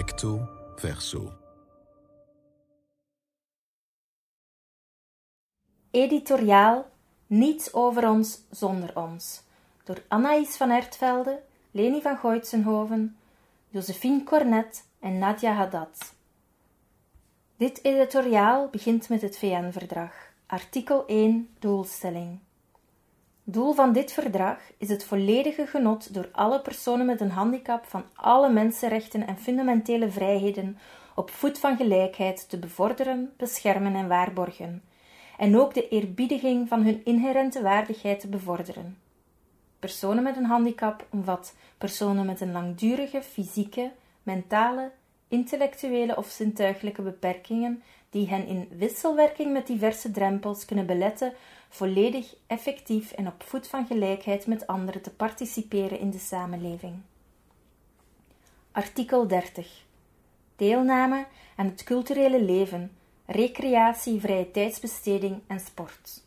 Recto verso. Editoriaal Niets over ons zonder ons. Door Anaïs van Ertvelde, Leni van Goitsenhoven, Josephine Cornet en Nadia Haddad. Dit editoriaal begint met het VN-verdrag. Artikel 1, doelstelling. Doel van dit verdrag is het volledige genot door alle personen met een handicap van alle mensenrechten en fundamentele vrijheden op voet van gelijkheid te bevorderen, beschermen en waarborgen, en ook de eerbiediging van hun inherente waardigheid te bevorderen. Personen met een handicap omvat personen met een langdurige fysieke, mentale, intellectuele of zintuiglijke beperkingen die hen in wisselwerking met diverse drempels kunnen beletten volledig effectief en op voet van gelijkheid met anderen te participeren in de samenleving. Artikel 30. Deelname aan het culturele leven, recreatie, vrije tijdsbesteding en sport.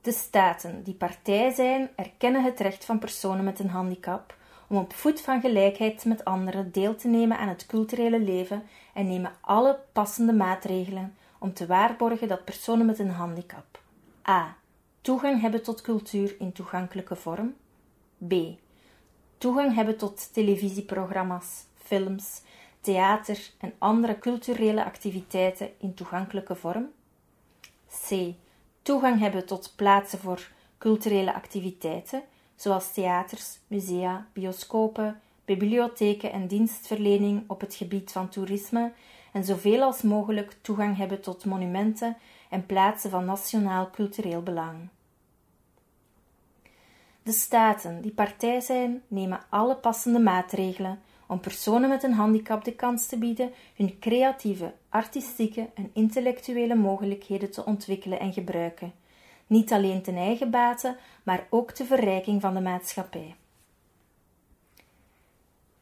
De staten die partij zijn, erkennen het recht van personen met een handicap om op voet van gelijkheid met anderen deel te nemen aan het culturele leven en nemen alle passende maatregelen om te waarborgen dat personen met een handicap a. toegang hebben tot cultuur in toegankelijke vorm, b. toegang hebben tot televisieprogramma's, films, theater en andere culturele activiteiten in toegankelijke vorm, c. toegang hebben tot plaatsen voor culturele activiteiten zoals theaters, musea, bioscopen, bibliotheken en dienstverlening op het gebied van toerisme en zoveel als mogelijk toegang hebben tot monumenten en plaatsen van nationaal cultureel belang. De staten die partij zijn, nemen alle passende maatregelen om personen met een handicap de kans te bieden hun creatieve, artistieke en intellectuele mogelijkheden te ontwikkelen en gebruiken, niet alleen ten eigen bate, maar ook ter verrijking van de maatschappij.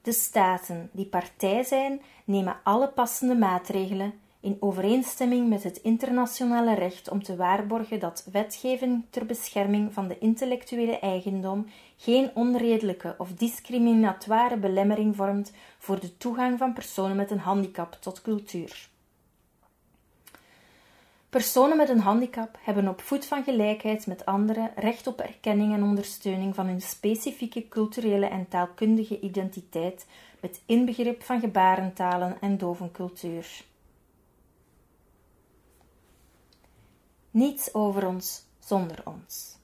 De staten die partij zijn, nemen alle passende maatregelen in overeenstemming met het internationale recht om te waarborgen dat wetgeving ter bescherming van de intellectuele eigendom geen onredelijke of discriminatoire belemmering vormt voor de toegang van personen met een handicap tot cultuur. Personen met een handicap hebben op voet van gelijkheid met anderen recht op erkenning en ondersteuning van hun specifieke culturele en taalkundige identiteit, met inbegrip van gebarentalen en dovencultuur. Niets over ons zonder ons.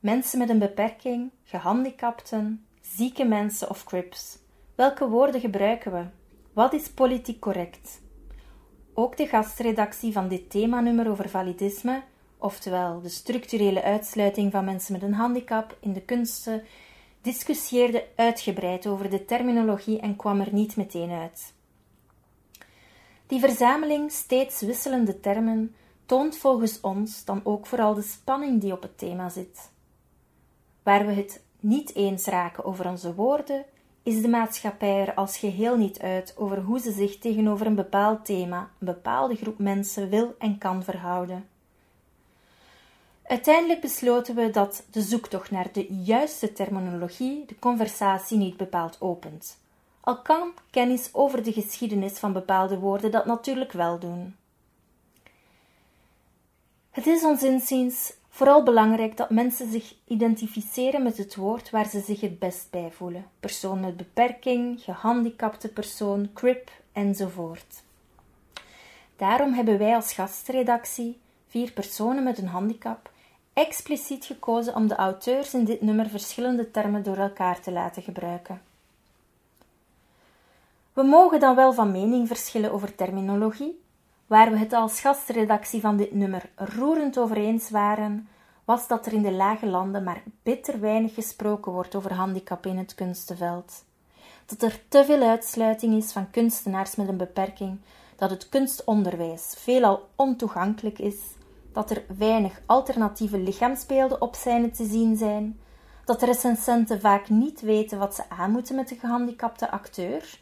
Mensen met een beperking, gehandicapten, zieke mensen of crips. Welke woorden gebruiken we? Wat is politiek correct? Ook de gastredactie van dit themanummer over validisme, oftewel de structurele uitsluiting van mensen met een handicap in de kunsten, discussieerde uitgebreid over de terminologie en kwam er niet meteen uit. Die verzameling steeds wisselende termen toont volgens ons dan ook vooral de spanning die op het thema zit. Waar we het niet eens raken over onze woorden, is de maatschappij er als geheel niet uit over hoe ze zich tegenover een bepaald thema, een bepaalde groep mensen wil en kan verhouden. Uiteindelijk besloten we dat de zoektocht naar de juiste terminologie de conversatie niet bepaald opent. Al kan kennis over de geschiedenis van bepaalde woorden dat natuurlijk wel doen. Het is ons inziens vooral belangrijk dat mensen zich identificeren met het woord waar ze zich het best bij voelen: persoon met beperking, gehandicapte persoon, crip enzovoort. Daarom hebben wij als gastredactie, vier personen met een handicap, expliciet gekozen om de auteurs in dit nummer verschillende termen door elkaar te laten gebruiken. We mogen dan wel van mening verschillen over terminologie, Waar we het als gastredactie van dit nummer roerend over eens waren, was dat er in de lage landen maar bitter weinig gesproken wordt over handicap in het kunstenveld. Dat er te veel uitsluiting is van kunstenaars met een beperking, dat het kunstonderwijs veelal ontoegankelijk is, dat er weinig alternatieve lichaamsbeelden op scène te zien zijn, dat de recensenten vaak niet weten wat ze aan moeten met de gehandicapte acteur,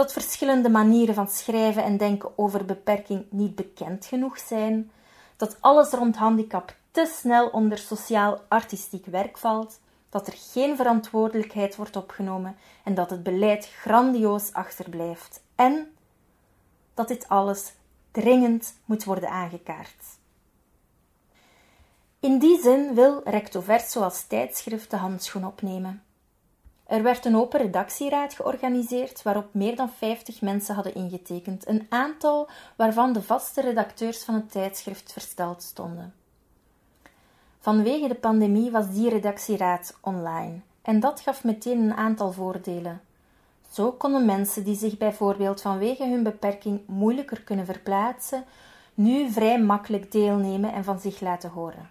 dat verschillende manieren van schrijven en denken over beperking niet bekend genoeg zijn, dat alles rond handicap te snel onder sociaal-artistiek werk valt, dat er geen verantwoordelijkheid wordt opgenomen en dat het beleid grandioos achterblijft en dat dit alles dringend moet worden aangekaart. In die zin wil Recto Verso als tijdschrift de handschoen opnemen. Er werd een open redactieraad georganiseerd waarop meer dan 50 mensen hadden ingetekend, een aantal waarvan de vaste redacteurs van het tijdschrift versteld stonden. Vanwege de pandemie was die redactieraad online en dat gaf meteen een aantal voordelen. Zo konden mensen die zich bijvoorbeeld vanwege hun beperking moeilijker kunnen verplaatsen, nu vrij makkelijk deelnemen en van zich laten horen.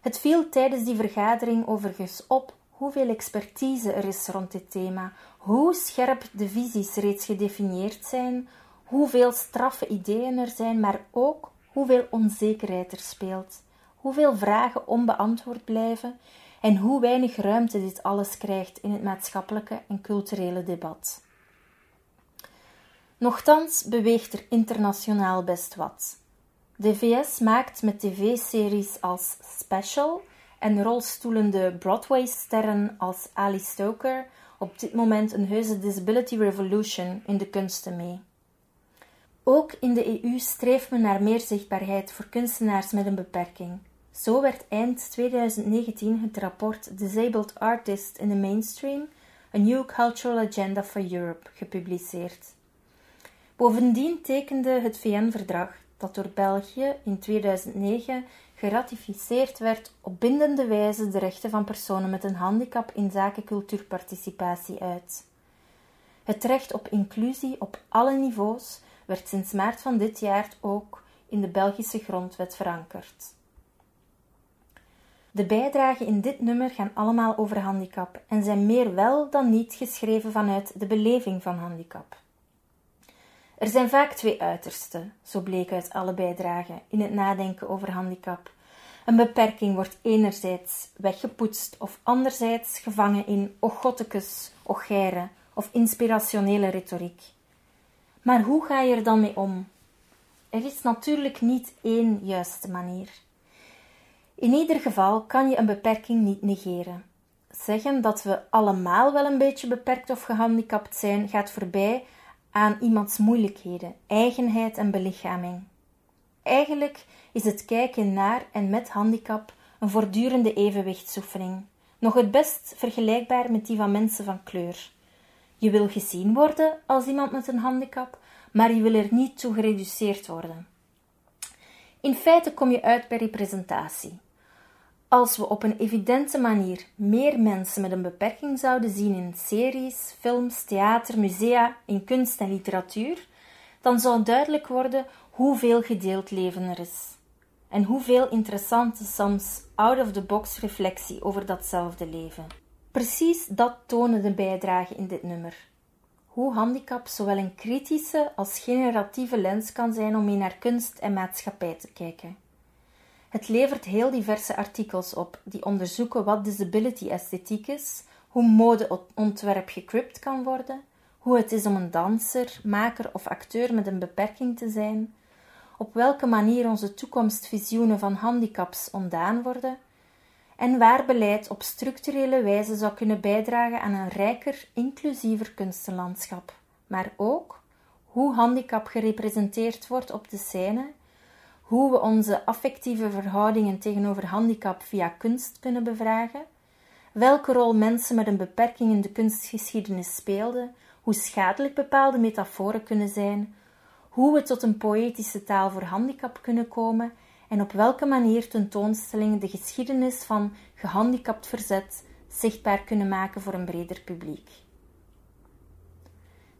Het viel tijdens die vergadering overigens op hoeveel expertise er is rond dit thema, hoe scherp de visies reeds gedefinieerd zijn, hoeveel straffe ideeën er zijn, maar ook hoeveel onzekerheid er speelt, hoeveel vragen onbeantwoord blijven en hoe weinig ruimte dit alles krijgt in het maatschappelijke en culturele debat. Nochtans beweegt er internationaal best wat. De VS maakt met tv-series als Special en rolstoelende Broadway-sterren als Ali Stoker op dit moment een heuse disability revolution in de kunsten mee. Ook in de EU streeft men naar meer zichtbaarheid voor kunstenaars met een beperking. Zo werd eind 2019 het rapport Disabled Artist in the Mainstream, A New Cultural Agenda for Europe, gepubliceerd. Bovendien tekende het VN-verdrag, dat door België in 2009 geratificeerd werd op bindende wijze de rechten van personen met een handicap in zaken cultuurparticipatie uit. Het recht op inclusie op alle niveaus werd sinds maart van dit jaar ook in de Belgische grondwet verankerd. De bijdragen in dit nummer gaan allemaal over handicap en zijn meer wel dan niet geschreven vanuit de beleving van handicap. Er zijn vaak twee uitersten, zo bleek uit alle bijdragen, in het nadenken over handicap. Een beperking wordt enerzijds weggepoetst of anderzijds gevangen in ochottekes, ogeire of inspirationele retoriek. Maar hoe ga je er dan mee om? Er is natuurlijk niet één juiste manier. In ieder geval kan je een beperking niet negeren. Zeggen dat we allemaal wel een beetje beperkt of gehandicapt zijn, gaat voorbij aan iemands moeilijkheden, eigenheid en belichaming. Eigenlijk is het kijken naar en met handicap een voortdurende evenwichtsoefening, nog het best vergelijkbaar met die van mensen van kleur. Je wil gezien worden als iemand met een handicap, maar je wil er niet toe gereduceerd worden. In feite kom je uit bij representatie. Als we op een evidente manier meer mensen met een beperking zouden zien in series, films, theater, musea, in kunst en literatuur, dan zou duidelijk worden hoeveel gedeeld leven er is. En hoeveel interessante, soms out-of-the-box reflectie over datzelfde leven. Precies dat tonen de bijdragen in dit nummer. Hoe handicap zowel een kritische als generatieve lens kan zijn om mee naar kunst en maatschappij te kijken. Het levert heel diverse artikels op die onderzoeken wat disability esthetiek is, hoe modeontwerp gecrypt kan worden, hoe het is om een danser, maker of acteur met een beperking te zijn, op welke manier onze toekomstvisioenen van handicaps ontdaan worden en waar beleid op structurele wijze zou kunnen bijdragen aan een rijker, inclusiever kunstenlandschap, maar ook hoe handicap gerepresenteerd wordt op de scène hoe we onze affectieve verhoudingen tegenover handicap via kunst kunnen bevragen, welke rol mensen met een beperking in de kunstgeschiedenis speelden, hoe schadelijk bepaalde metaforen kunnen zijn, hoe we tot een poëtische taal voor handicap kunnen komen en op welke manier tentoonstellingen de geschiedenis van gehandicapt verzet zichtbaar kunnen maken voor een breder publiek.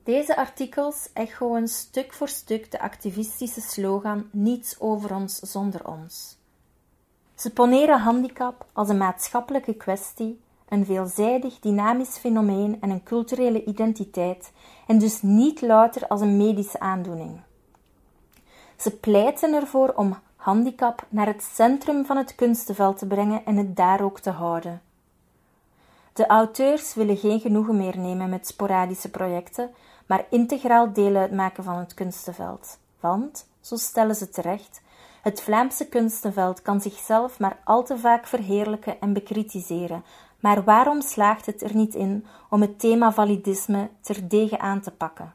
Deze artikels echoen stuk voor stuk de activistische slogan Niets over ons zonder ons. Ze poneren handicap als een maatschappelijke kwestie, een veelzijdig dynamisch fenomeen en een culturele identiteit, en dus niet louter als een medische aandoening. Ze pleiten ervoor om handicap naar het centrum van het kunstenveld te brengen en het daar ook te houden. De auteurs willen geen genoegen meer nemen met sporadische projecten, maar integraal deel uitmaken van het kunstenveld. Want, zo stellen ze terecht, Het Vlaamse kunstenveld kan zichzelf maar al te vaak verheerlijken en bekritiseren, maar waarom slaagt het er niet in om het thema validisme terdege aan te pakken?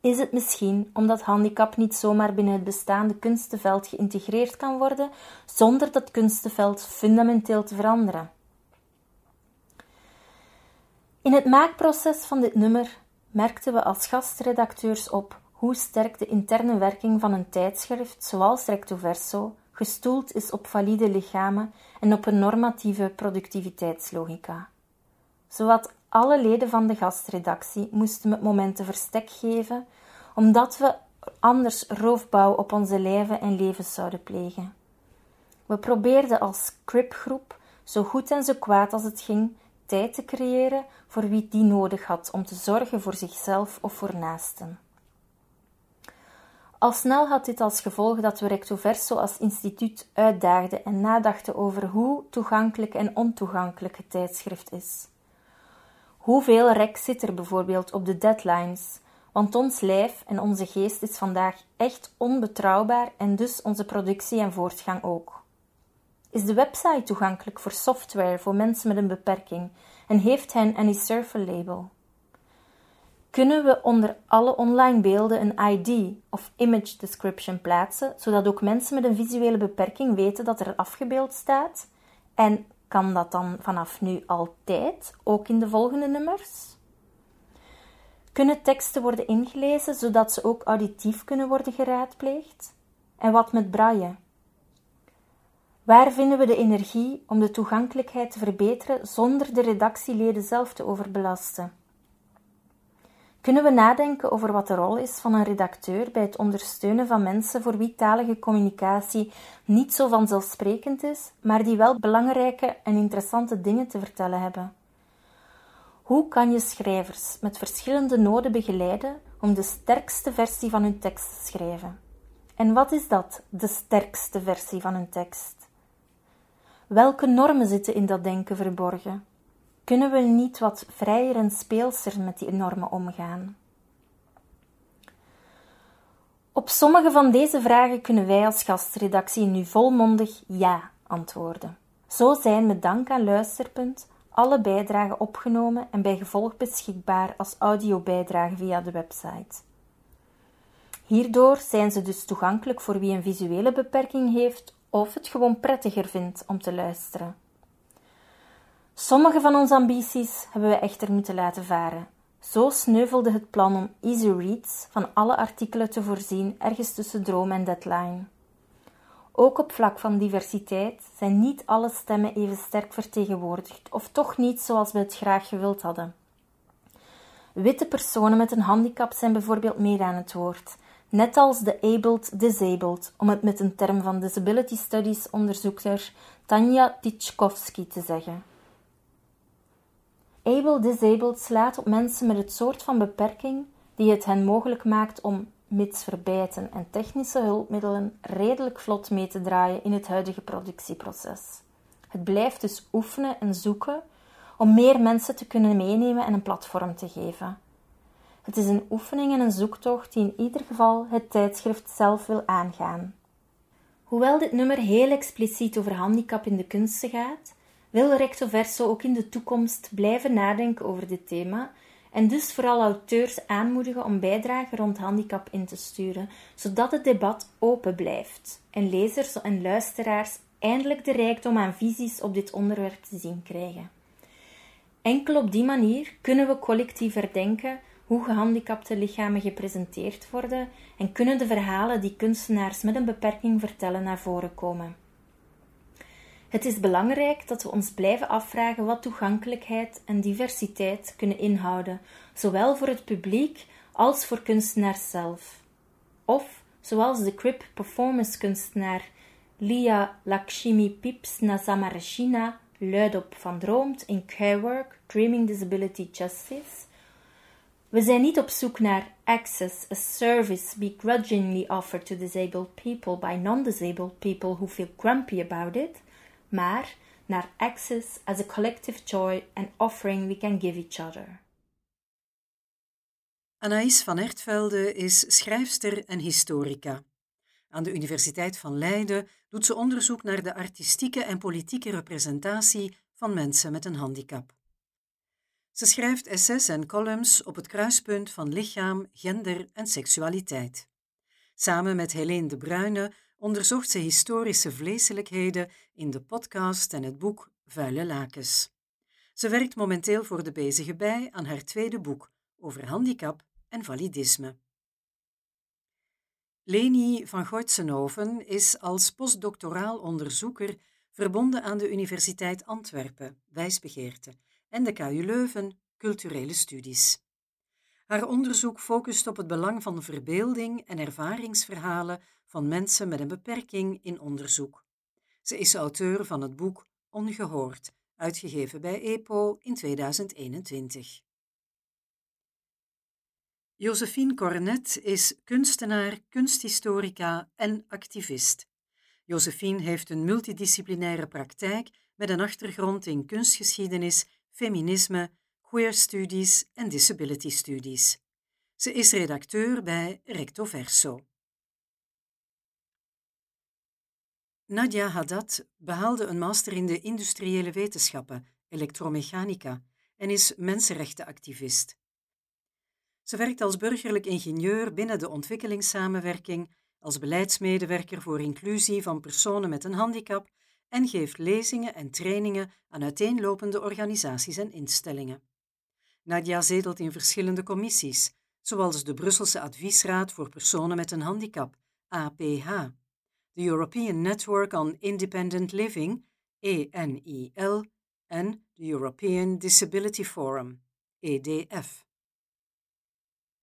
Is het misschien omdat handicap niet zomaar binnen het bestaande kunstenveld geïntegreerd kan worden zonder dat kunstenveld fundamenteel te veranderen? In het maakproces van dit nummer merkten we als gastredacteurs op hoe sterk de interne werking van een tijdschrift zoals Recto Verso gestoeld is op valide lichamen en op een normatieve productiviteitslogica. Zowat alle leden van de gastredactie moesten met momenten verstek geven, omdat we anders roofbouw op onze lijven en levens zouden plegen. We probeerden als cripgroep, zo goed en zo kwaad als het ging, tijd te creëren voor wie die nodig had om te zorgen voor zichzelf of voor naasten. Al snel had dit als gevolg dat we Recto Verso als instituut uitdaagden en nadachten over hoe toegankelijk en ontoegankelijk het tijdschrift is. Hoeveel rek zit er bijvoorbeeld op de deadlines? Want ons lijf en onze geest is vandaag echt onbetrouwbaar en dus onze productie en voortgang ook. Is de website toegankelijk voor software voor mensen met een beperking en heeft hij een Anysurfer label? Kunnen we onder alle online beelden een ID of image description plaatsen, zodat ook mensen met een visuele beperking weten dat er afgebeeld staat? En kan dat dan vanaf nu altijd, ook in de volgende nummers? Kunnen teksten worden ingelezen zodat ze ook auditief kunnen worden geraadpleegd? En wat met braille? Waar vinden we de energie om de toegankelijkheid te verbeteren zonder de redactieleden zelf te overbelasten? Kunnen we nadenken over wat de rol is van een redacteur bij het ondersteunen van mensen voor wie talige communicatie niet zo vanzelfsprekend is, maar die wel belangrijke en interessante dingen te vertellen hebben? Hoe kan je schrijvers met verschillende noden begeleiden om de sterkste versie van hun tekst te schrijven? En wat is dat, de sterkste versie van hun tekst? Welke normen zitten in dat denken verborgen? Kunnen we niet wat vrijer en speelser met die normen omgaan? Op sommige van deze vragen kunnen wij als gastredactie nu volmondig ja antwoorden. Zo zijn met dank aan Luisterpunt alle bijdragen opgenomen en bij gevolg beschikbaar als audiobijdrage via de website. Hierdoor zijn ze dus toegankelijk voor wie een visuele beperking heeft of het gewoon prettiger vindt om te luisteren. Sommige van onze ambities hebben we echter moeten laten varen. Zo sneuvelde het plan om Easy Reads van alle artikelen te voorzien ergens tussen droom en deadline. Ook op vlak van diversiteit zijn niet alle stemmen even sterk vertegenwoordigd, of toch niet zoals we het graag gewild hadden. Witte personen met een handicap zijn bijvoorbeeld meer aan het woord, net als de abled disabled, om het met een term van Disability Studies onderzoeker Tanja Titschkowski te zeggen. Able Disabled slaat op mensen met het soort van beperking die het hen mogelijk maakt om, mits verbijten en technische hulpmiddelen, redelijk vlot mee te draaien in het huidige productieproces. Het blijft dus oefenen en zoeken om meer mensen te kunnen meenemen en een platform te geven. Het is een oefening en een zoektocht die in ieder geval het tijdschrift zelf wil aangaan. Hoewel dit nummer heel expliciet over handicap in de kunsten gaat, wil Recto Verso ook in de toekomst blijven nadenken over dit thema en dus vooral auteurs aanmoedigen om bijdragen rond handicap in te sturen, zodat het debat open blijft en lezers en luisteraars eindelijk de rijkdom aan visies op dit onderwerp te zien krijgen. Enkel op die manier kunnen we collectief herdenken hoe gehandicapte lichamen gepresenteerd worden en kunnen de verhalen die kunstenaars met een beperking vertellen naar voren komen. Het is belangrijk dat we ons blijven afvragen wat toegankelijkheid en diversiteit kunnen inhouden, zowel voor het publiek als voor kunstenaars zelf. Of, zoals de crip performance kunstenaar Lia Lakshmi Pips Nazamarashina luidop van droomt in Kaiwork Dreaming Disability Justice. We zijn niet op zoek naar access, a service begrudgingly offered to disabled people by non-disabled people who feel grumpy about it maar naar access as a collective joy and offering we can give each other. Anaïs van Ertvelde is schrijfster en historica. Aan de Universiteit van Leiden doet ze onderzoek naar de artistieke en politieke representatie van mensen met een handicap. Ze schrijft essays en columns op het kruispunt van lichaam, gender en seksualiteit. Samen met Helene de Bruyne onderzocht ze historische vleeselijkheden in de podcast en het boek Vuile Lakens. Ze werkt momenteel voor de bezige bij aan haar tweede boek over handicap en validisme. Leni van Goitsenhoven is als postdoctoraal onderzoeker verbonden aan de Universiteit Antwerpen, wijsbegeerte, en de KU Leuven, culturele studies. Haar onderzoek focust op het belang van verbeelding en ervaringsverhalen van mensen met een beperking in onderzoek. Ze is auteur van het boek Ongehoord, uitgegeven bij EPO in 2021. Josephine Cornet is kunstenaar, kunsthistorica en activist. Josephine heeft een multidisciplinaire praktijk met een achtergrond in kunstgeschiedenis, feminisme, queer studies en disability studies. Ze is redacteur bij Recto Verso. Nadia Haddad behaalde een master in de industriële wetenschappen, elektromechanica, en is mensenrechtenactivist. Ze werkt als burgerlijk ingenieur binnen de ontwikkelingssamenwerking, als beleidsmedewerker voor inclusie van personen met een handicap en geeft lezingen en trainingen aan uiteenlopende organisaties en instellingen. Nadia zetelt in verschillende commissies, zoals de Brusselse Adviesraad voor Personen met een Handicap, APH, de European Network on Independent Living, ENIL, en de European Disability Forum, EDF.